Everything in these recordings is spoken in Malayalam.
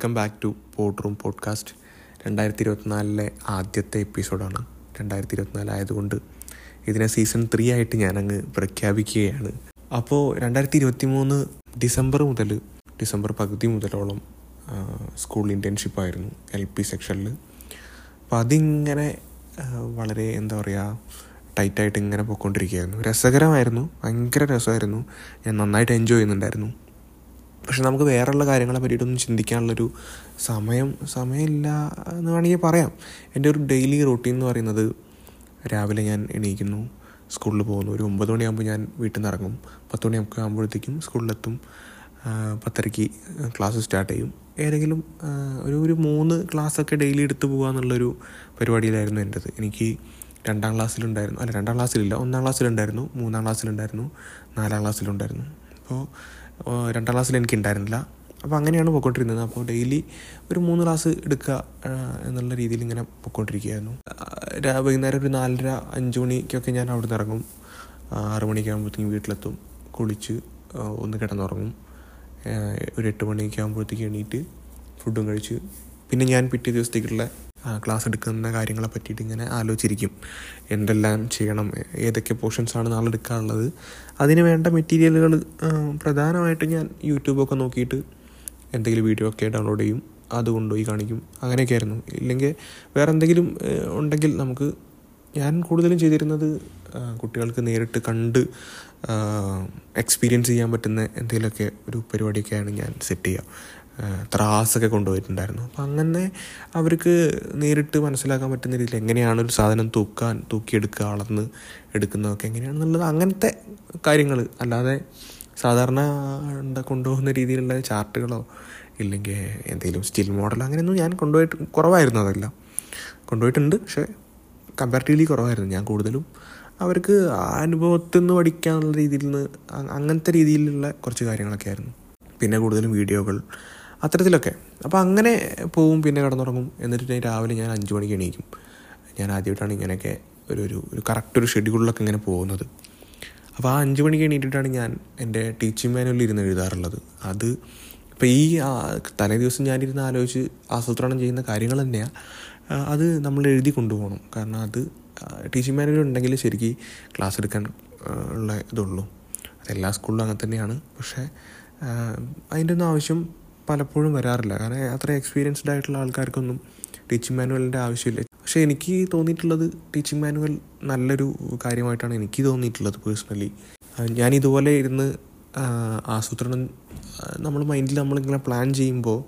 Welcome back to pod room podcast രണ്ടായിരത്തി ഇരുപത്തിനാലിലെ ആദ്യത്തെ എപ്പിസോഡാണ് രണ്ടായിരത്തി ഇരുപത്തിനാല് ആയതുകൊണ്ട് ഇതിനെ സീസൺ ത്രീ ആയിട്ട് ഞാനങ്ങ് പ്രഖ്യാപിക്കുകയാണ്. അപ്പോൾ രണ്ടായിരത്തി ഇരുപത്തി മൂന്ന് ഡിസംബർ മുതൽ ഡിസംബർ പകുതി മുതലോളം സ്കൂൾ ഇന്റേൺഷിപ്പായിരുന്നു എൽ പി സെക്ഷനിൽ അപ്പോൾ അതിങ്ങനെ വളരെ എന്താ പറയുക ടൈറ്റായിട്ട് ഇങ്ങനെ പോയിക്കൊണ്ടിരിക്കുകയായിരുന്നു. രസകരമായിരുന്നു ഭയങ്കര രസമായിരുന്നു. ഞാൻ നന്നായിട്ട് എൻജോയ് ചെയ്യുന്നുണ്ടായിരുന്നു. പക്ഷെ നമുക്ക് വേറെയുള്ള കാര്യങ്ങളെ പറ്റിയിട്ടൊന്നും ചിന്തിക്കാനുള്ളൊരു സമയം സമയമില്ല എന്ന് വേണമെങ്കിൽ പറയാം. എന്റെ ഒരു ഡെയിലി റൂട്ടീൻ എന്ന് പറയുന്നത് രാവിലെ ഞാൻ എണീക്കുന്നു സ്കൂളിൽ പോകുന്നു. ഒരു ഒമ്പത് മണിയാകുമ്പോൾ ഞാൻ വീട്ടിൽ നിന്ന് ഇറങ്ങും. പത്ത് മണിയൊക്കെ ആകുമ്പോഴത്തേക്കും സ്കൂളിലെത്തും. പത്തരയ്ക്ക് ക്ലാസ് സ്റ്റാർട്ട് ചെയ്യും. ഏതെങ്കിലും ഒരു ഒരു മൂന്ന് ക്ലാസ്സൊക്കെ ഡെയിലി എടുത്തു പോകുക എന്നുള്ളൊരു പരിപാടിയിലായിരുന്നു എന്റെത്. എനിക്ക് രണ്ടാം ക്ലാസ്സിലുണ്ടായിരുന്നു. അല്ല രണ്ടാം ക്ലാസ്സിലില്ല. ഒന്നാം ക്ലാസ്സിലുണ്ടായിരുന്നു മൂന്നാം ക്ലാസ്സിലുണ്ടായിരുന്നു നാലാം ക്ലാസ്സിലുണ്ടായിരുന്നു. അപ്പോൾ രണ്ടാം ക്ലാസ്സിൽ എനിക്ക് ഉണ്ടായിരുന്നില്ല അപ്പോൾ അങ്ങനെയാണ് പോയിക്കൊണ്ടിരുന്നത്. അപ്പോൾ ഡെയിലി ഒരു മൂന്ന് ക്ലാസ് എടുക്കുക എന്നുള്ള രീതിയിൽ ഇങ്ങനെ പോയിക്കൊണ്ടിരിക്കുകയായിരുന്നു. വൈകുന്നേരം ഒരു നാലര അഞ്ച് മണിക്കൊക്കെ ഞാൻ അവിടെ നിന്ന് ഇറങ്ങും ആറു ആകുമ്പോഴത്തേക്കും വീട്ടിലെത്തും. കുളിച്ച് ഒന്ന് കിടന്നുറങ്ങും. ഒരു എട്ട് മണിയൊക്കെ ആകുമ്പോഴത്തേക്ക് എണീറ്റ് ഫുഡും കഴിച്ച്. പിന്നെ ഞാൻ പിറ്റേ ദിവസത്തേക്കുള്ള ക്ലാസ് എടുക്കുന്ന കാര്യങ്ങളെ പറ്റിയിട്ട് ഇങ്ങനെ ആലോചിച്ചിരിക്കും. എന്തെല്ലാം ചെയ്യണം ഏതൊക്കെ പോർഷൻസ് ആണ് നാളെ എടുക്കാനുള്ളത്. അതിന് വേണ്ട മെറ്റീരിയലുകൾ പ്രധാനമായിട്ട് ഞാൻ യൂട്യൂബൊക്കെ നോക്കിയിട്ട് എന്തെങ്കിലും വീഡിയോ ഒക്കെ ഡൗൺലോഡ് ചെയ്യും. അത് കൊണ്ടുപോയി കാണിക്കും. അങ്ങനെയൊക്കെ ആയിരുന്നു. ഇല്ലെങ്കിൽ വേറെ എന്തെങ്കിലും ഉണ്ടെങ്കിൽ നമുക്ക് ഞാൻ കൂടുതലും ചെയ്തിരുന്നത് കുട്ടികൾക്ക് നേരിട്ട് കണ്ട് എക്സ്പീരിയൻസ് ചെയ്യാൻ പറ്റുന്ന എന്തെങ്കിലുമൊക്കെ ഒരു പരിപാടിയൊക്കെയാണ് ഞാൻ സെറ്റ് ചെയ്യുക. ത്രാസൊക്കെ കൊണ്ടുപോയിട്ടുണ്ടായിരുന്നു. അപ്പം അങ്ങനെ അവർക്ക് നേരിട്ട് മനസ്സിലാക്കാൻ പറ്റുന്ന രീതിയിൽ എങ്ങനെയാണ് ഒരു സാധനം തൂക്കാൻ തൂക്കിയെടുക്കുക അളന്ന് എടുക്കുന്നതൊക്കെ എങ്ങനെയാണെന്നുള്ളത് അങ്ങനത്തെ കാര്യങ്ങൾ അല്ലാതെ സാധാരണ എന്താ കൊണ്ടുപോകുന്ന രീതിയിലുള്ള ചാർട്ടുകളോ ഇല്ലെങ്കിൽ എന്തെങ്കിലും സ്റ്റിൽ മോഡൽ അങ്ങനെയൊന്നും ഞാൻ കൊണ്ടുപോയിട്ട് കുറവായിരുന്നു അതെല്ലാം. കൊണ്ടുപോയിട്ടുണ്ട് പക്ഷേ കമ്പാരിറ്റീവ്ലി കുറവായിരുന്നു ഞാൻ കൂടുതലും. അവർക്ക് അനുഭവത്തിൽ നിന്ന് പഠിക്കാനുള്ള രീതിയിൽ നിന്ന് അങ്ങനത്തെ രീതിയിലുള്ള കുറച്ച് കാര്യങ്ങളൊക്കെ ആയിരുന്നു. പിന്നെ കൂടുതലും വീഡിയോകൾ അത്തരത്തിലൊക്കെ. അപ്പോൾ അങ്ങനെ പോവും പിന്നെ കിടന്നുറങ്ങും. എന്നിട്ട് രാവിലെ ഞാൻ അഞ്ച് മണിക്ക് എണീക്കും. ഞാൻ ആദ്യമായിട്ടാണ് ഇങ്ങനെയൊക്കെ ഒരു ഒരു ഒരു കറക്റ്റ് ഒരു ഷെഡ്യൂളിലൊക്കെ ഇങ്ങനെ പോകുന്നത്. അപ്പോൾ ആ അഞ്ച് മണിക്ക് എണീറ്റിട്ടാണ് ഞാൻ എന്റെ ടീച്ചിങ് മാനുവലിൽ ഇരുന്ന് എഴുതാറുള്ളത്. അത് ഇപ്പോൾ ഈ തലേ ദിവസം ഞാനിരുന്ന് ആലോചിച്ച് ആസൂത്രണം ചെയ്യുന്ന കാര്യങ്ങൾ തന്നെയാണ് അത് നമ്മൾ എഴുതി കൊണ്ടുപോകണം. കാരണം അത് ടീച്ചിങ് മാനുവൽ ഉണ്ടെങ്കിൽ ശരിക്ക് ക്ലാസ് എടുക്കാൻ ഉള്ള ഇതുള്ളൂ. അതെല്ലാ സ്കൂളിലും അങ്ങനെ തന്നെയാണ്. പക്ഷേ അതിന്റെ ഒന്നും ആവശ്യം പലപ്പോഴും വരാറില്ല. കാരണം അത്ര എക്സ്പീരിയൻസ്ഡ് ആയിട്ടുള്ള ആൾക്കാർക്കൊന്നും ടീച്ചിങ് മാനുവലിന്റെ ആവശ്യമില്ല. പക്ഷേ എനിക്ക് തോന്നിയിട്ടുള്ളത് ടീച്ചിങ് മാനുവൽ നല്ലൊരു കാര്യമായിട്ടാണ് എനിക്ക് തോന്നിയിട്ടുള്ളത് പേഴ്സണലി ഞാൻ ഇതുപോലെ ഇരുന്ന് ആസൂത്രണം നമ്മൾ മൈൻഡിൽ നമ്മളിങ്ങനെ പ്ലാൻ ചെയ്യുമ്പോൾ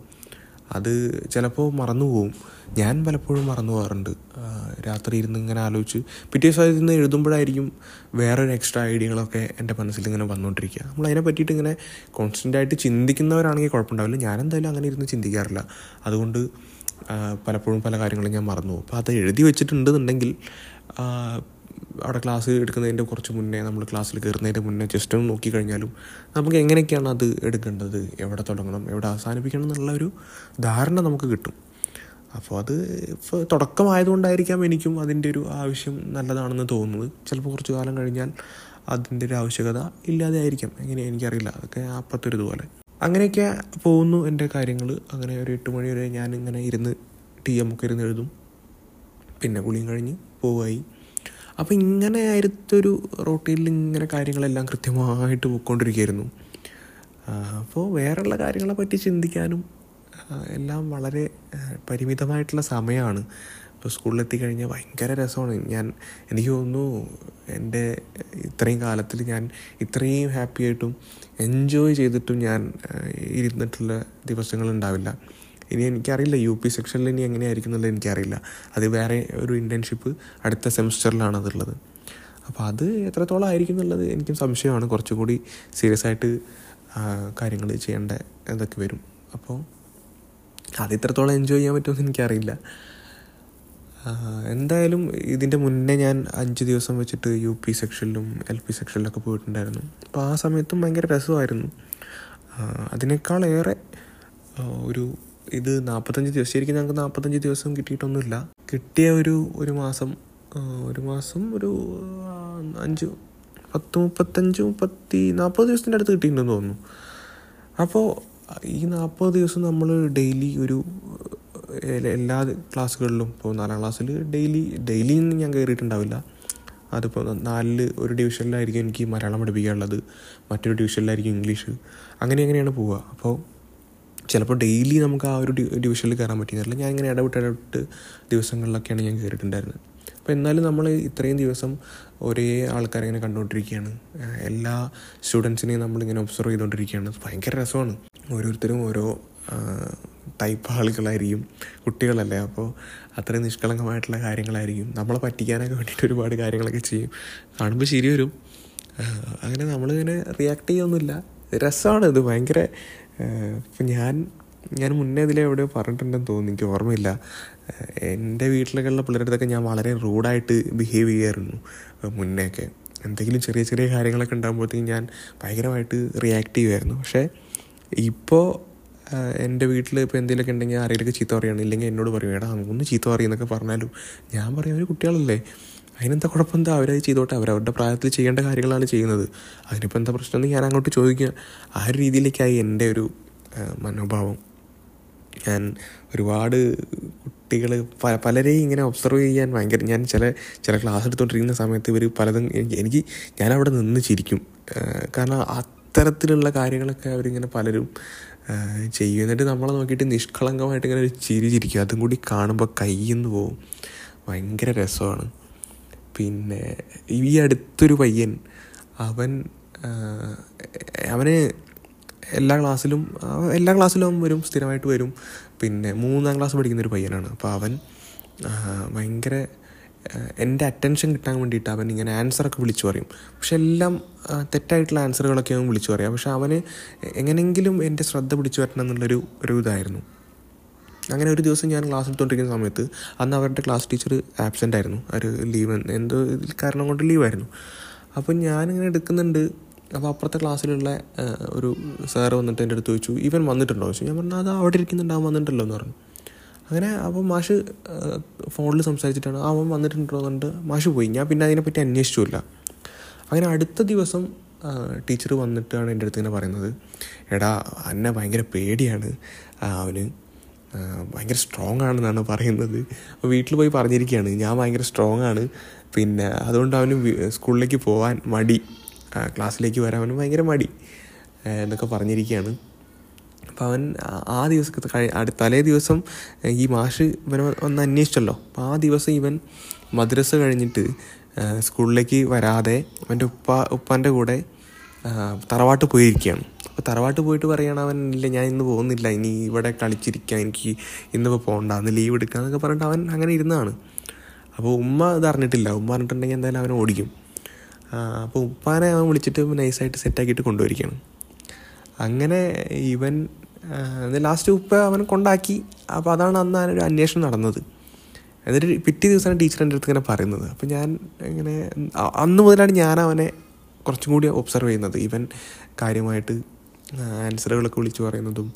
അത് ചിലപ്പോൾ മറന്നു പോകും ഞാൻ പലപ്പോഴും മറന്നു പോകാറുണ്ട്. രാത്രി ഇരുന്ന് ഇങ്ങനെ ആലോചിച്ച് പിറ്റേ ദിവസം ഇരുന്ന് എഴുതുമ്പോഴായിരിക്കും വേറൊരു എക്സ്ട്രാ ഐഡിയകളൊക്കെ എന്റെ മനസ്സിൽ ഇങ്ങനെ വന്നുകൊണ്ടിരിക്കുക നമ്മൾ അതിനെ പറ്റിയിട്ട് ഇങ്ങനെ കോൺസ്റ്റന്റ് ആയിട്ട് ചിന്തിക്കുന്നവരാണെങ്കിൽ കുഴപ്പമുണ്ടാവില്ല. ഞാനെന്തായാലും അങ്ങനെ ഇരുന്ന് ചിന്തിക്കാറില്ല. അതുകൊണ്ട് പലപ്പോഴും പല കാര്യങ്ങളും ഞാൻ മറന്നു പോകും. അപ്പോൾ അത് എഴുതി വെച്ചിട്ടുണ്ടെന്നുണ്ടെങ്കിൽ അവിടെ ക്ലാസ് എടുക്കുന്നതിന്റെ കുറച്ച് മുന്നേ നമ്മൾ ക്ലാസ്സിൽ കയറുന്നതിന്റെ മുന്നേ ജസ്റ്റ് ഒന്ന് നോക്കിക്കഴിഞ്ഞാലും നമുക്ക് എങ്ങനെയൊക്കെയാണ് അത് എടുക്കേണ്ടത് എവിടെ തുടങ്ങണം എവിടെ അവസാനിപ്പിക്കണം എന്നുള്ള ഒരു ധാരണ നമുക്ക് കിട്ടും. അപ്പോൾ അത് ഇപ്പോൾ തുടക്കമായതുകൊണ്ടായിരിക്കാം എനിക്കും അതിന്റെ ഒരു ആവശ്യം നല്ലതാണെന്ന് തോന്നുന്നത്. ചിലപ്പോൾ കുറച്ച് കാലം കഴിഞ്ഞാൽ അതിന്റെ ഒരു ആവശ്യകത ഇല്ലാതെ ആയിരിക്കാം. എങ്ങനെ എനിക്കറിയില്ല. അതൊക്കെ അപ്പത്തൊരു ഇതുപോലെ അങ്ങനെയൊക്കെ പോകുന്നു എന്റെ കാര്യങ്ങൾ അങ്ങനെ ഒരു എട്ട് മണി വരെ ഞാൻ ഇങ്ങനെ ഇരുന്ന് ടി എം ഒക്കെ ഇരുന്ന് എഴുതും. പിന്നെ കുളിയും കഴിഞ്ഞ് പോവായി. അപ്പോൾ ഇങ്ങനെ ആയിരത്തൊരു റൊട്ടീനിൽ ഇങ്ങനെ കാര്യങ്ങളെല്ലാം കൃത്യമായിട്ട് പോയിക്കൊണ്ടിരിക്കുകയായിരുന്നു. അപ്പോൾ വേറെയുള്ള കാര്യങ്ങളെ പറ്റി ചിന്തിക്കാനും എല്ലാം വളരെ പരിമിതമായിട്ടുള്ള സമയമാണ്. ഇപ്പോൾ സ്കൂളിലെത്തി കഴിഞ്ഞാൽ ഭയങ്കര രസമാണ്. ഞാൻ എനിക്ക് തോന്നുന്നു എന്റെ ഇത്രയും കാലത്തിൽ ഞാൻ ഇത്രയും ഹാപ്പിയായിട്ടും എൻജോയ് ചെയ്തിട്ടും ഞാൻ ഇരുന്നിട്ടുള്ള ദിവസങ്ങളുണ്ടാവില്ല ഇനി എനിക്കറിയില്ല യു പി സെക്ഷനിൽ ഇനി എങ്ങനെയായിരിക്കും എന്നുള്ളത് എനിക്കറിയില്ല. അത് വേറെ ഒരു ഇന്റേൺഷിപ്പ് അടുത്ത സെമിസ്റ്ററിലാണ് അതുള്ളത്. അപ്പോൾ അത് എത്രത്തോളം ആയിരിക്കും എന്നുള്ളത് എനിക്കും സംശയമാണ്. കുറച്ചും കൂടി സീരിയസ് ആയിട്ട് കാര്യങ്ങൾ ചെയ്യേണ്ട ഇതൊക്കെ വരും. അപ്പോൾ അത് ഇത്രത്തോളം എൻജോയ് ചെയ്യാൻ പറ്റുമെന്ന് എനിക്കറിയില്ല. എന്തായാലും ഇതിന്റെ മുന്നേ ഞാൻ അഞ്ച് ദിവസം വെച്ചിട്ട് യു പി സെക്ഷനിലും എൽ പി സെക്ഷനിലൊക്കെ പോയിട്ടുണ്ടായിരുന്നു. അപ്പോൾ ആ സമയത്തും ഭയങ്കര രസമായിരുന്നു. അതിനേക്കാളേറെ ഒരു ഇത് നാൽപ്പത്തഞ്ച് ദിവസം ശരിക്കും ഞങ്ങൾക്ക് നാൽപ്പത്തഞ്ച് ദിവസം കിട്ടിയിട്ടൊന്നുമില്ല. കിട്ടിയ ഒരു ഒരു മാസം ഒരു മാസം ഒരു അഞ്ച് പത്ത് മുപ്പത്തഞ്ച് മുപ്പത്തി നാൽപ്പത് ദിവസത്തിന്റെ അടുത്ത് കിട്ടിയിട്ടുണ്ടെന്ന് തോന്നുന്നു. അപ്പോൾ ഈ നാൽപ്പത് ദിവസം നമ്മൾ ഡെയിലി ഒരു എല്ലാ ക്ലാസ്സുകളിലും ഇപ്പോൾ നാലാം ക്ലാസ്സിൽ ഡെയിലി ഡെയിലി ഞാൻ കയറിയിട്ടുണ്ടാവില്ല. അതിപ്പോൾ നാലിൽ ഒരു ഡിവിഷനിലായിരിക്കും എനിക്ക് മലയാളം പഠിപ്പിക്കാനുള്ളത്. മറ്റൊരു ഡിവിഷനിലായിരിക്കും ഇംഗ്ലീഷ്. അങ്ങനെ അങ്ങനെയാണ് പോവുക. അപ്പോൾ ചിലപ്പോൾ ഡെയിലി നമുക്ക് ആ ഒരു ഡിവിഷനിൽ കയറാൻ പറ്റിയിരുന്നില്ല ഞാൻ ഇങ്ങനെ ഇടവിട്ട് ഇടവിട്ട് ദിവസങ്ങളിലൊക്കെയാണ് ഞാൻ കയറിയിട്ടുണ്ടായിരുന്നത് അപ്പോൾ എന്നാലും നമ്മൾ ഇത്രയും ദിവസം ഒരേ ആൾക്കാരെ ഇങ്ങനെ കണ്ടുകൊണ്ടിരിക്കുകയാണ്. എല്ലാ സ്റ്റുഡൻസിനെയും നമ്മളിങ്ങനെ ഒബ്സർവ് ചെയ്തുകൊണ്ടിരിക്കുകയാണ്. ഭയങ്കര രസമാണ്. ഓരോരുത്തരും ഓരോ ടൈപ്പ് ആളുകളായിരിക്കും കുട്ടികളല്ലേ? അപ്പോൾ അത്രയും നിഷ്കളങ്കമായിട്ടുള്ള കാര്യങ്ങളായിരിക്കും. നമ്മളെ പറ്റിക്കാനൊക്കെ വേണ്ടിയിട്ട് ഒരുപാട് കാര്യങ്ങളൊക്കെ ചെയ്യും. കാണുമ്പോൾ ശരി വരും. അങ്ങനെ നമ്മളിങ്ങനെ റിയാക്ട് ചെയ്യൊന്നുമില്ല. രസമാണ്. ഇത് ഭയങ്കര ഇപ്പം ഞാൻ ഞാൻ മുന്നേ ഇതിൽ എവിടെയോ പറഞ്ഞിട്ടുണ്ടെന്ന് തോന്നുന്നു. എനിക്ക് ഓർമ്മയില്ല. എന്റെ വീട്ടിലൊക്കെയുള്ള പിള്ളേരുടെ അടുത്തൊക്കെ ഞാൻ വളരെ റൂഡായിട്ട് ബിഹേവ് ആഹ് മുന്നേയൊക്കെ. എന്തെങ്കിലും ചെറിയ ചെറിയ കാര്യങ്ങളൊക്കെ ഉണ്ടാകുമ്പോഴത്തേക്കും ഞാൻ ഭയങ്കരമായിട്ട് റിയാക്ട് ചെയ്യുമായിരുന്നു. പക്ഷേ ഇപ്പോൾ എന്റെ വീട്ടിൽ ഇപ്പോൾ എന്തെങ്കിലുമൊക്കെ ഉണ്ടെങ്കിൽ ആരെങ്കിലുമൊക്കെ ചീത്ത പറയുകയാണ് ഇല്ലെങ്കിൽ എന്നോട് പറയും എടാ അങ്ങനെ ചീത്ത പറയുന്നൊക്കെ പറഞ്ഞാലും ഞാൻ പറയും അവർ കുട്ടികളല്ലേ? അതിനെന്താ കുഴപ്പം എന്താ അവരത് ചെയ്തോട്ടെ. അവരവരുടെ പ്രായത്തിൽ ചെയ്യേണ്ട കാര്യങ്ങളാണ് ചെയ്യുന്നത്. അതിനിപ്പോൾ എന്താ പ്രശ്നം എന്ന് ഞാൻ അങ്ങോട്ട് ചോദിക്കുക. ആ ഒരു രീതിയിലേക്കായി എന്റെ ഒരു മനോഭാവം. ഞാൻ ഒരുപാട് കുട്ടികൾ പലരെയും ഇങ്ങനെ ഒബ്സർവ് ചെയ്യാൻ ഭയങ്കര ഞാൻ ചില ചില ക്ലാസ് എടുത്തുകൊണ്ടിരിക്കുന്ന സമയത്ത് ഇവർ പലതും എനിക്ക് ഞാൻ അവിടെ നിന്ന് ചിരിക്കും. കാരണം അത്തരത്തിലുള്ള കാര്യങ്ങളൊക്കെ അവരിങ്ങനെ പലരും ചെയ്യുന്നിട്ട് നമ്മളെ നോക്കിയിട്ട് നിഷ്കളങ്കമായിട്ട് ഇങ്ങനെ ഒരു ചിരി ചിരിക്കും. അതും കൂടി കാണുമ്പോൾ കയ്യിൽ നിന്ന് പോവും. ഭയങ്കര രസമാണ്. പിന്നെ ഈ അടുത്തൊരു പയ്യൻ അവൻ അവന് എല്ലാ ക്ലാസ്സിലും എല്ലാ ക്ലാസ്സിലും അവൻ വരും സ്ഥിരമായിട്ട് വരും. പിന്നെ മൂന്നാം ക്ലാസ് പഠിക്കുന്ന ഒരു പയ്യനാണ്. അപ്പോൾ അവൻ ഭയങ്കര എന്റെ അറ്റൻഷൻ കിട്ടാൻ വേണ്ടിയിട്ട് അവൻ ഇങ്ങനെ ആൻസറൊക്കെ വിളിച്ചു പറയും. പക്ഷെ എല്ലാം തെറ്റായിട്ടുള്ള ആൻസറുകളൊക്കെ അവൻ വിളിച്ചു പറയാം. പക്ഷെ അവന് എങ്ങനെയെങ്കിലും എന്റെ ശ്രദ്ധ പിടിച്ചു പറ്റണം എന്നുള്ളൊരു ഒരു ഇതായിരുന്നു. അങ്ങനെ ഒരു ദിവസം ഞാൻ ക്ലാസ് എടുത്തുകൊണ്ടിരിക്കുന്ന സമയത്ത് അന്ന് അവരുടെ ക്ലാസ് ടീച്ചർ ആബ്സെന്റ് ആയിരുന്നു. ഒരു ലീവ് എന്തോ കാരണം കൊണ്ട് ലീവായിരുന്നു അപ്പം ഞാനിങ്ങനെ എടുക്കുന്നുണ്ട്. അപ്പോൾ അപ്പുറത്തെ ക്ലാസ്സിലുള്ള ഒരു സാറ് വന്നിട്ട് എന്റെ അടുത്ത് ചോദിച്ചു ഇവൻ വന്നിട്ടുണ്ടോ? ചോദിച്ചു. ഞാൻ പറഞ്ഞു അത് അവിടെ ഇരിക്കുന്നുണ്ട് അവൻ വന്നിട്ടുണ്ടല്ലോ എന്ന് പറഞ്ഞു. അങ്ങനെ അപ്പോൾ മാഷ് ഫോണിൽ സംസാരിച്ചിട്ടാണ് "ആ, അവൻ വന്നിട്ടുണ്ടോ? എന്ന് പറഞ്ഞിട്ട് മാഷ് പോയി. ഞാൻ പിന്നെ അതിനെപ്പറ്റി അന്വേഷിച്ചില്ല അങ്ങനെ അടുത്ത ദിവസം ടീച്ചർ വന്നിട്ടാണ് എന്റെ അടുത്ത് ഇങ്ങനെ പറയുന്നത്. എടാ അന്നെ ഭയങ്കര പേടിയാണ്. അവന് ഭയങ്കര സ്ട്രോങ് ആണെന്നാണ് പറയുന്നത്. അപ്പോൾ വീട്ടിൽ പോയി പറഞ്ഞിരിക്കുകയാണ് ഞാൻ ഭയങ്കര സ്ട്രോങ് ആണ്. പിന്നെ അതുകൊണ്ട് അവന് സ്കൂളിലേക്ക് പോകാൻ മടി. ക്ലാസ്സിലേക്ക് വരാൻ അവന് ഭയങ്കര മടി. എന്നൊക്കെ പറഞ്ഞിരിക്കുകയാണ്. അപ്പോൾ അവൻ ആ- ദിവസത്തെ കഴി അടുത്ത തലേ ദിവസം ഈ മാഷ് ഇവൻ ഒന്ന് അന്വേഷിച്ചല്ലോ. അപ്പോൾ ആ ദിവസം ഇവൻ മദ്രസ കഴിഞ്ഞിട്ട് സ്കൂളിലേക്ക് വരാതെ അവന്റെ ഉപ്പ ഉപ്പാന്റെ കൂടെ തറവാട്ട് പോയിരിക്കുകയാണ്. അപ്പോൾ തറവാട്ട് പോയിട്ട് പറയണം അവൻ ഇല്ല ഞാൻ ഇന്ന് പോകുന്നില്ല. ഇനി ഇവിടെ കളിച്ചിരിക്കാൻ എനിക്ക് ഇന്നിപ്പോൾ പോകണ്ട അന്ന് ലീവ് എടുക്കുക എന്നൊക്കെ പറഞ്ഞിട്ട് അവൻ അങ്ങനെ ഇരുന്നതാണ് അപ്പോൾ ഉമ്മ ഇത് അറിഞ്ഞിട്ടില്ല. ഉമ്മ അറിഞ്ഞിട്ടുണ്ടെങ്കിൽ എന്തായാലും അവനെ ഓടിക്കും. അപ്പോൾ ഉപ്പാനെ അവൻ വിളിച്ചിട്ട് നൈസായിട്ട് സെറ്റാക്കിയിട്ട് കൊണ്ടുവരികയാണ് അങ്ങനെ ഇവൻ ലാസ്റ്റ് ഉപ്പ അവൻ കൊണ്ടാക്കി. അപ്പോൾ അതാണ് അന്ന് ഒരു അന്വേഷണം നടന്നത്. എന്നിട്ട് പിറ്റേ ദിവസമാണ് ടീച്ചർ എന്റെ അടുത്ത് ഇങ്ങനെ പറയുന്നത്. അപ്പോൾ ഞാൻ ഇങ്ങനെ അന്ന് മുതലാണ് ഞാൻ അവനെ കുറച്ചും കൂടി ഒബ്സർവ് ചെയ്യുന്നത്. ഇവൻ കാര്യമായിട്ട് ആൻസറുകളൊക്കെ വിളിച്ചു പറയുന്നതും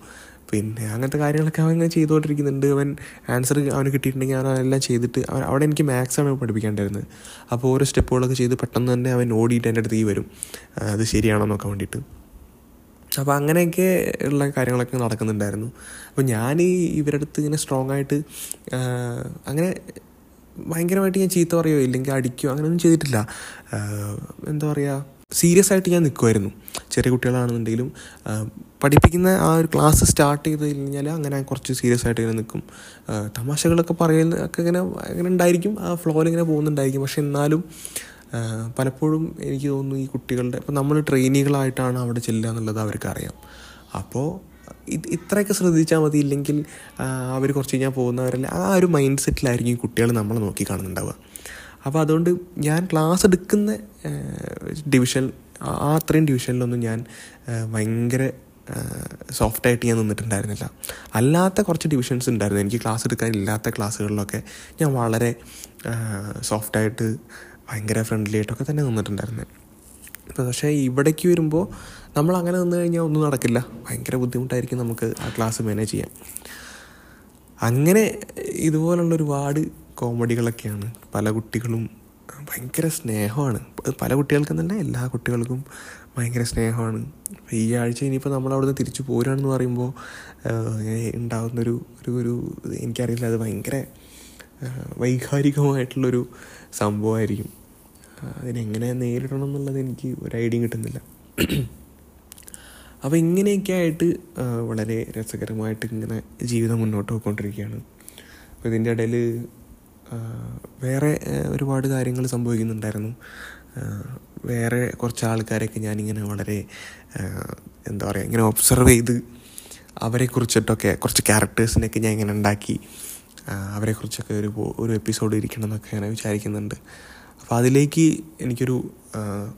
പിന്നെ അങ്ങനത്തെ കാര്യങ്ങളൊക്കെ അവൻ ഇങ്ങനെ ചെയ്തുകൊണ്ടിരിക്കുന്നുണ്ട്. അവൻ ആൻസർ അവന് കിട്ടിയിട്ടുണ്ടെങ്കിൽ അവൻ അതെല്ലാം ചെയ്തിട്ട് അവൻ അവിടെ എനിക്ക് മാത്സ് ആണ് പഠിപ്പിക്കേണ്ടിരുന്നത് അപ്പോൾ ഓരോ സ്റ്റെപ്പുകളൊക്കെ ചെയ്ത് പെട്ടെന്ന് തന്നെ അവൻ ഓടിയിട്ട് എന്റെ അടുത്ത് ഈ വരും അത് ശരിയാണോ നോക്കാൻ വേണ്ടിയിട്ട്. അപ്പോൾ അങ്ങനെയൊക്കെ ഉള്ള കാര്യങ്ങളൊക്കെ നടക്കുന്നുണ്ടായിരുന്നു. അപ്പോൾ ഞാൻ ഇവരുടെ അടുത്ത് ഇങ്ങനെ സ്ട്രോങ് ആയിട്ട് അങ്ങനെ ഭയങ്കരമായിട്ട് ഞാൻ ചീത്ത പറയുകയോ ഇല്ലെങ്കിൽ അടിക്കുകയോ അങ്ങനെയൊന്നും ചെയ്തിട്ടില്ല. എന്താ പറയുക സീരിയസ് ആയിട്ട് ഞാൻ നിൽക്കുമായിരുന്നു ചെറിയ കുട്ടികളാണെന്നുണ്ടെങ്കിലും പഠിപ്പിക്കുന്ന ആ ഒരു ക്ലാസ് സ്റ്റാർട്ട് ചെയ്ത് കഴിഞ്ഞാൽ അങ്ങനെ കുറച്ച് സീരിയസ് ആയിട്ട് ഇങ്ങനെ നിൽക്കും തമാശകളൊക്കെ പറയുന്ന ഒക്കെ ഇങ്ങനെ അങ്ങനെ ഉണ്ടായിരിക്കും. ആ ഫ്ലോയിൽ ഇങ്ങനെ പോകുന്നുണ്ടായിരിക്കും. പക്ഷെ എന്നാലും പലപ്പോഴും എനിക്ക് തോന്നുന്നു ഈ കുട്ടികളുടെ ഇപ്പം നമ്മൾ ട്രെയിനികളായിട്ടാണ് അവിടെ ചെല്ലുക എന്നുള്ളത് അവർക്ക് അറിയാം അപ്പോൾ ഇത് ഇത്രയൊക്കെ ശ്രദ്ധിച്ചാൽ മതി. ഇല്ലെങ്കിൽ അവർ കുറച്ച് കഴിഞ്ഞാൽ പോകുന്നവരല്ല. ആ ഒരു മൈൻഡ് സെറ്റിലായിരിക്കും കുട്ടികൾ നമ്മളെ നോക്കി കാണുന്നുണ്ടാവുക. അപ്പോൾ അതുകൊണ്ട് ഞാൻ ക്ലാസ് എടുക്കുന്ന ഡിവിഷൻ ആ അത്രയും ഡിവിഷനിലൊന്നും ഞാൻ ഭയങ്കര സോഫ്റ്റായിട്ട് ഞാൻ നിന്നിട്ടുണ്ടായിരുന്നില്ല. അല്ലാത്ത കുറച്ച് ഡിവിഷൻസ് ഉണ്ടായിരുന്നു. എനിക്ക് ക്ലാസ് എടുക്കാനില്ലാത്ത ക്ലാസ്സുകളിലൊക്കെ ഞാൻ വളരെ സോഫ്റ്റായിട്ട് ഭയങ്കര ഫ്രണ്ട്ലി ആയിട്ടൊക്കെ തന്നെ നിന്നിട്ടുണ്ടായിരുന്നത് പക്ഷേ ഇവിടേക്ക് വരുമ്പോൾ നമ്മൾ അങ്ങനെ നിന്ന് കഴിഞ്ഞാൽ ഒന്നും നടക്കില്ല. ഭയങ്കര ബുദ്ധിമുട്ടായിരിക്കും നമുക്ക് ആ ക്ലാസ് മാനേജ് ചെയ്യാം അങ്ങനെ ഇതുപോലുള്ള ഒരുപാട് കോമഡികളൊക്കെയാണ്. പല കുട്ടികളും ഭയങ്കര സ്നേഹമാണ്. പല കുട്ടികൾക്കും തന്നെ എല്ലാ കുട്ടികൾക്കും ഭയങ്കര സ്നേഹമാണ്. ഈ ആഴ്ച ഇനിയിപ്പോൾ നമ്മൾ അവിടുന്ന് തിരിച്ചു പോരാണെന്ന് പറയുമ്പോൾ ഉണ്ടാകുന്നൊരു ഒരു ഒരു എനിക്കറിയില്ല. അത് ഭയങ്കര വൈകാരികമായിട്ടുള്ളൊരു സംഭവമായിരിക്കും. അതിനെങ്ങനെ നേരിടണം എന്നുള്ളത് എനിക്ക് ഒരു ഐഡിയ കിട്ടുന്നില്ല. അപ്പോൾ ഇങ്ങനെയൊക്കെ ആയിട്ട് വളരെ രസകരമായിട്ട് ഇങ്ങനെ ജീവിതം മുന്നോട്ട് പോയിക്കൊണ്ടിരിക്കുകയാണ്. അപ്പോൾ ഇതിന്റെ ഇടയിൽ വേറെ ഒരുപാട് കാര്യങ്ങൾ സംഭവിക്കുന്നുണ്ടായിരുന്നു. വേറെ കുറച്ച് ആൾക്കാരെയൊക്കെ ഞാനിങ്ങനെ വളരെ എന്താ പറയുക ഇങ്ങനെ ഒബ്സർവ് ചെയ്ത് അവരെക്കുറിച്ചിട്ടൊക്കെ കുറച്ച് ക്യാരക്ടേഴ്സിനെയൊക്കെ ഞാൻ ഇങ്ങനെ ഉണ്ടാക്കി അവരെക്കുറിച്ചൊക്കെ ഒരു ഒരു എപ്പിസോഡ് ഇരിക്കണം എന്നൊക്കെ ഞാൻ വിചാരിക്കുന്നുണ്ട്. അപ്പോൾ അതിലേക്ക് എനിക്കൊരു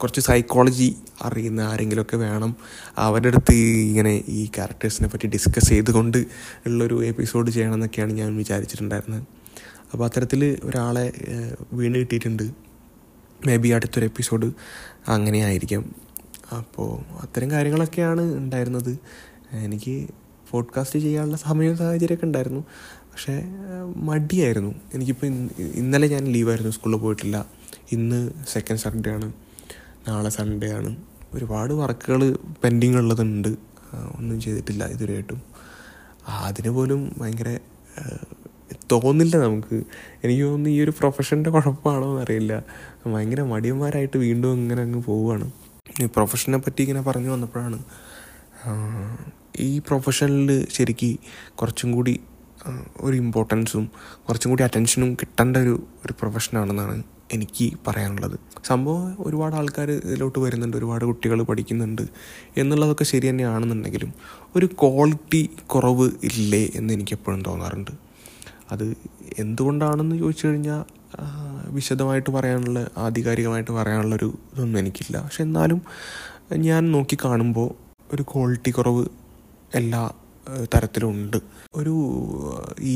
കുറച്ച് സൈക്കോളജി അറിയുന്ന ആരെങ്കിലുമൊക്കെ വേണം അവരുടെ അടുത്ത് ഇങ്ങനെ ഈ ക്യാരക്ടേഴ്സിനെ പറ്റി ഡിസ്കസ് ചെയ്തുകൊണ്ട് ഉള്ളൊരു എപ്പിസോഡ് ചെയ്യണം എന്നൊക്കെയാണ് ഞാൻ വിചാരിച്ചിട്ടുണ്ടായിരുന്നത്. അപ്പോൾ അത്തരത്തിൽ ഒരാളെ വീണ് കിട്ടിയിട്ടുണ്ട്. മേ ബി അടുത്തൊരു എപ്പിസോഡ് അങ്ങനെ ആയിരിക്കാം അപ്പോൾ അത്തരം കാര്യങ്ങളൊക്കെയാണ് ഉണ്ടായിരുന്നത്. എനിക്ക് പോഡ്കാസ്റ്റ് ചെയ്യാനുള്ള സമയവും സാഹചര്യമൊക്കെ ഉണ്ടായിരുന്നു. പക്ഷേ മടിയായിരുന്നു. എനിക്കിപ്പോൾ ഇന്നലെ ഞാൻ ലീവായിരുന്നു സ്കൂളിൽ പോയിട്ടില്ല. ഇന്ന് സെക്കൻഡ് സൺഡേ ആണ്. നാളെ സൺഡേ ആണ്. ഒരുപാട് വർക്കുകൾ പെൻഡിങ് ഉള്ളതുണ്ട്. ഒന്നും ചെയ്തിട്ടില്ല ഇതുവരെയായിട്ടും. അതിന് പോലും ഭയങ്കര തോന്നില്ല നമുക്ക്. എനിക്ക് തോന്നുന്നു ഈ ഒരു പ്രൊഫഷന്റെ കുഴപ്പമാണോ എന്നറിയില്ല ഭയങ്കര മടിയന്മാരായിട്ട് വീണ്ടും ഇങ്ങനെ അങ്ങ് പോവുകയാണ് ഈ പ്രൊഫഷനെ പറ്റി ഇങ്ങനെ പറഞ്ഞു വന്നപ്പോഴാണ് ഈ പ്രൊഫഷനിൽ ശരിക്ക് കുറച്ചും കൂടി ഒരു ഇമ്പോർട്ടൻസും കുറച്ചും കൂടി അറ്റൻഷനും കിട്ടേണ്ട ഒരു ഒരു പ്രൊഫഷനാണെന്നാണ് എനിക്ക് പറയാനുള്ളത്. സംഭവം ഒരുപാട് ആൾക്കാർ ഇതിലോട്ട് വരുന്നുണ്ട് ഒരുപാട് കുട്ടികൾ പഠിക്കുന്നുണ്ട് എന്നുള്ളതൊക്കെ ശരി തന്നെയാണെന്നുണ്ടെങ്കിലും ഒരു ക്വാളിറ്റി കുറവ് ഇല്ലേ എന്ന് എനിക്ക് എപ്പോഴും തോന്നാറുണ്ട്. അത് എന്തുകൊണ്ടാണെന്ന് ചോദിച്ചു കഴിഞ്ഞാൽ വിശദമായിട്ട് പറയാനുള്ള ആധികാരികമായിട്ട് പറയാനുള്ളൊരു ഇതൊന്നും എനിക്കില്ല. പക്ഷെ എന്നാലും ഞാൻ നോക്കി കാണുമ്പോൾ ഒരു ക്വാളിറ്റി കുറവ് എല്ലാ തരത്തിലും ഉണ്ട് ഒരു ഈ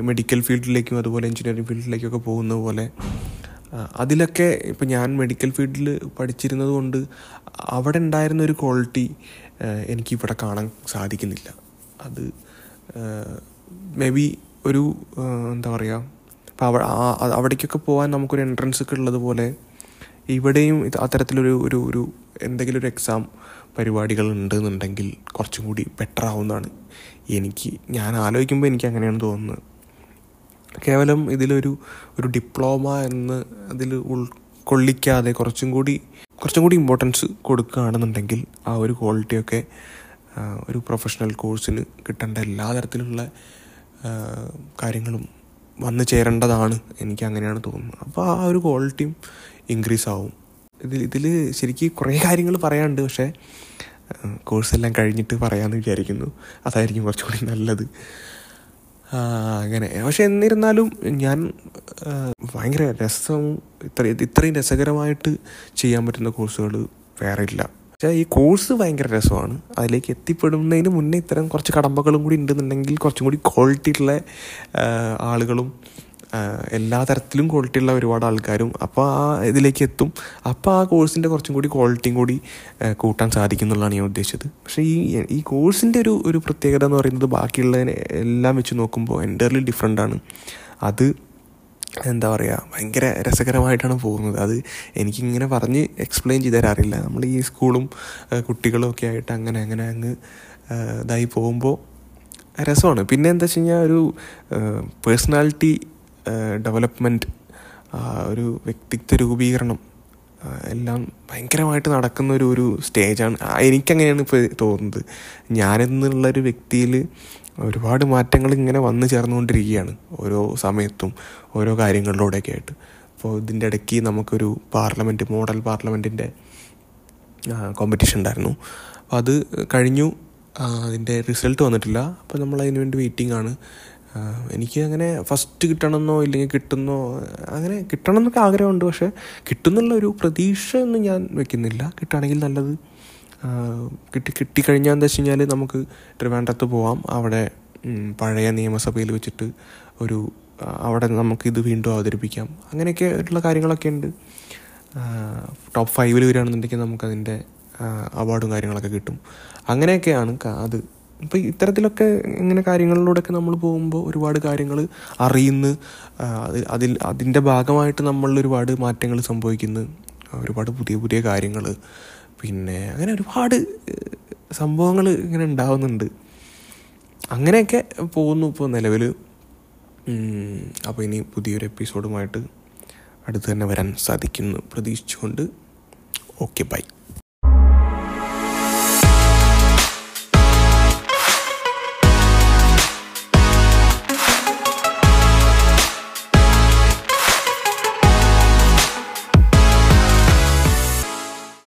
മെഡിക്കൽ ഫീൽഡിലേക്കും അതുപോലെ എഞ്ചിനീയറിംഗ് ഫീൽഡിലേക്കൊക്കെ പോകുന്ന പോലെ അതിലൊക്കെ ഇപ്പം ഞാൻ മെഡിക്കൽ ഫീൽഡിൽ പഠിച്ചിരുന്നത് കൊണ്ട് അവിടെ ഉണ്ടായിരുന്ന ഒരു ക്വാളിറ്റി എനിക്കിവിടെ കാണാൻ സാധിക്കുന്നില്ല. അത് മേ ബി ഒരു എന്താ പറയുക അപ്പോൾ അവ അവിടേക്കൊക്കെ പോകാൻ നമുക്കൊരു എൻട്രൻസ് ഒക്കെ ഉള്ളതുപോലെ ഇവിടെയും ഇത് അത്തരത്തിലൊരു ഒരു ഒരു എന്തെങ്കിലും ഒരു എക്സാം പരിപാടികൾ ഉണ്ടെന്നുണ്ടെങ്കിൽ കുറച്ചും കൂടി ബെറ്റർ ആവുന്നതാണ്. എനിക്ക് ഞാൻ ആലോചിക്കുമ്പോൾ എനിക്ക് അങ്ങനെയാണ് തോന്നുന്നത്. കേവലം ഇതിലൊരു ഒരു ഡിപ്ലോമ എന്ന് അതിൽ ഉൾക്കൊള്ളിക്കാതെ കുറച്ചും കൂടി കുറച്ചും കൂടി ഇമ്പോർട്ടൻസ് കൊടുക്കുകയാണെന്നുണ്ടെങ്കിൽ ആ ഒരു ക്വാളിറ്റിയൊക്കെ ഒരു പ്രൊഫഷണൽ കോഴ്സിന് കിട്ടേണ്ട എല്ലാ തരത്തിലുള്ള കാര്യങ്ങളും വന്നു ചേരേണ്ടതാണ് എനിക്ക് അങ്ങനെയാണ് തോന്നുന്നത്. അപ്പോൾ ആ ഒരു ക്വാളിറ്റിയും ഇൻക്രീസ് ആവും. ഇതിൽ ഇതിൽ ശരിക്കും കുറേ കാര്യങ്ങൾ പറയാനുണ്ട്. പക്ഷേ കോഴ്സെല്ലാം കഴിഞ്ഞിട്ട് പറയാമെന്ന് വിചാരിക്കുന്നു. അതായിരിക്കും കുറച്ചുകൂടി നല്ലത്. അങ്ങനെ. പക്ഷെ എന്നിരുന്നാലും ഞാൻ ഭയങ്കര രസം ഇത്ര ഇത്രയും രസകരമായിട്ട് ചെയ്യാൻ പറ്റുന്ന കോഴ്സുകൾ വേറെ ഇല്ല. പക്ഷേ ഈ കോഴ്സ് ഭയങ്കര രസമാണ്. അതിലേക്ക് എത്തിപ്പെടുന്നതിന് മുന്നേ ഇത്തരം കുറച്ച് കടമ്പകളും കൂടി ഉണ്ടെന്നുണ്ടെങ്കിൽ കുറച്ചും കൂടി ക്വാളിറ്റി ഉള്ള ആളുകളും എല്ലാ തരത്തിലും ക്വാളിറ്റി ഉള്ള ഒരുപാട് ആൾക്കാരും അപ്പോൾ ആ ഇതിലേക്ക് എത്തും. അപ്പോൾ ആ കോഴ്സിന്റെ കുറച്ചും കൂടി ക്വാളിറ്റിയും കൂടി കൂട്ടാൻ സാധിക്കും എന്നുള്ളതാണ് ഞാൻ ഉദ്ദേശിച്ചത്. പക്ഷേ ഈ ഈ കോഴ്സിന്റെ ഒരു ഒരു പ്രത്യേകത എന്ന് പറയുന്നത് ബാക്കിയുള്ളതിനെ എല്ലാം വെച്ച് നോക്കുമ്പോൾ എന്റർലി ഡിഫറെന്റ് ആണ്. അത് എന്താ പറയുക ഭയങ്കര രസകരമായിട്ടാണ് പോകുന്നത്. അത് എനിക്കിങ്ങനെ പറഞ്ഞ് എക്സ്പ്ലെയിൻ ചെയ്ത് തരാറില്ല. നമ്മൾ ഈ സ്കൂളും കുട്ടികളും ഒക്കെ ആയിട്ട് അങ്ങനെ അങ്ങനെ അങ്ങ് ഇതായി പോകുമ്പോൾ രസമാണ്. പിന്നെ എന്താ വെച്ച് കഴിഞ്ഞാൽ ഒരു പേഴ്സണാലിറ്റി ഡെവലപ്മെന്റ് ഒരു വ്യക്തിത്വ രൂപീകരണം എല്ലാം ഭയങ്കരമായിട്ട് നടക്കുന്ന ഒരു ഒരു സ്റ്റേജാണ് എനിക്കങ്ങനെയാണ് ഇപ്പോൾ തോന്നുന്നത്. ഞാനെന്നുള്ളൊരു വ്യക്തിയിൽ ഒരുപാട് മാറ്റങ്ങൾ ഇങ്ങനെ വന്നു ചേർന്നുകൊണ്ടിരിക്കുകയാണ് ഓരോ സമയത്തും ഓരോ കാര്യങ്ങളിലൂടെയൊക്കെ ആയിട്ട്. അപ്പോൾ ഇതിന്റെ ഇടയ്ക്ക് നമുക്കൊരു പാർലമെന്റ് മോഡൽ പാർലമെന്റിന്റെ കോമ്പറ്റീഷൻ ഉണ്ടായിരുന്നു. അപ്പോൾ അത് കഴിഞ്ഞു. അതിന്റെ റിസൾട്ട് വന്നിട്ടില്ല. അപ്പോൾ നമ്മൾ അതിന് വേണ്ടി വെയിറ്റിംഗ് ആണ്. എനിക്ക് അങ്ങനെ ഫസ്റ്റ് കിട്ടണമെന്നോ ഇല്ലെങ്കിൽ കിട്ടുന്നോ അങ്ങനെ കിട്ടണം എന്നൊക്കെ ആഗ്രഹമുണ്ട്. പക്ഷേ കിട്ടുന്നുള്ള ഒരു പ്രതീക്ഷ ഒന്നും ഞാൻ വെക്കുന്നില്ല. കിട്ടുകയാണെങ്കിൽ നല്ലത്. കിട്ടി കിട്ടിക്കഴിഞ്ഞാൽ എന്താ വെച്ച് കഴിഞ്ഞാൽ നമുക്ക് ട്രിവാൻഡ്രത്ത് പോവാം. അവിടെ പഴയ നിയമസഭയിൽ വെച്ചിട്ട് ഒരു അവിടെ നമുക്കിത് വീണ്ടും അവതരിപ്പിക്കാം. അങ്ങനെയൊക്കെ ഉള്ള കാര്യങ്ങളൊക്കെ ഉണ്ട്. ടോപ്പ് ഫൈവിൽ വരികയാണെന്നുണ്ടെങ്കിൽ നമുക്കതിന്റെ അവാർഡും കാര്യങ്ങളൊക്കെ കിട്ടും. അങ്ങനെയൊക്കെയാണ് അത്. ഇപ്പോൾ ഇത്തരത്തിലൊക്കെ ഇങ്ങനെ കാര്യങ്ങളിലൂടെയൊക്കെ നമ്മൾ പോകുമ്പോൾ ഒരുപാട് കാര്യങ്ങൾ അറിയുന്നു. അതിൽ അതിന്റെ ഭാഗമായിട്ട് നമ്മളിൽ ഒരുപാട് മാറ്റങ്ങൾ സംഭവിക്കുന്നു. ഒരുപാട് പുതിയ പുതിയ കാര്യങ്ങൾ പിന്നെ അങ്ങനെ ഒരുപാട് സംഭവങ്ങൾ ഇങ്ങനെ ഉണ്ടാവുന്നുണ്ട്. അങ്ങനെയൊക്കെ പോകുന്നു ഇപ്പോൾ നിലവിൽ അപ്പോൾ ഇനി പുതിയൊരു എപ്പിസോഡുമായിട്ട് അടുത്ത് തന്നെ വരാൻ സാധിക്കുന്നു. പ്രതീക്ഷിച്ചുകൊണ്ട് ഓക്കെ ബൈ.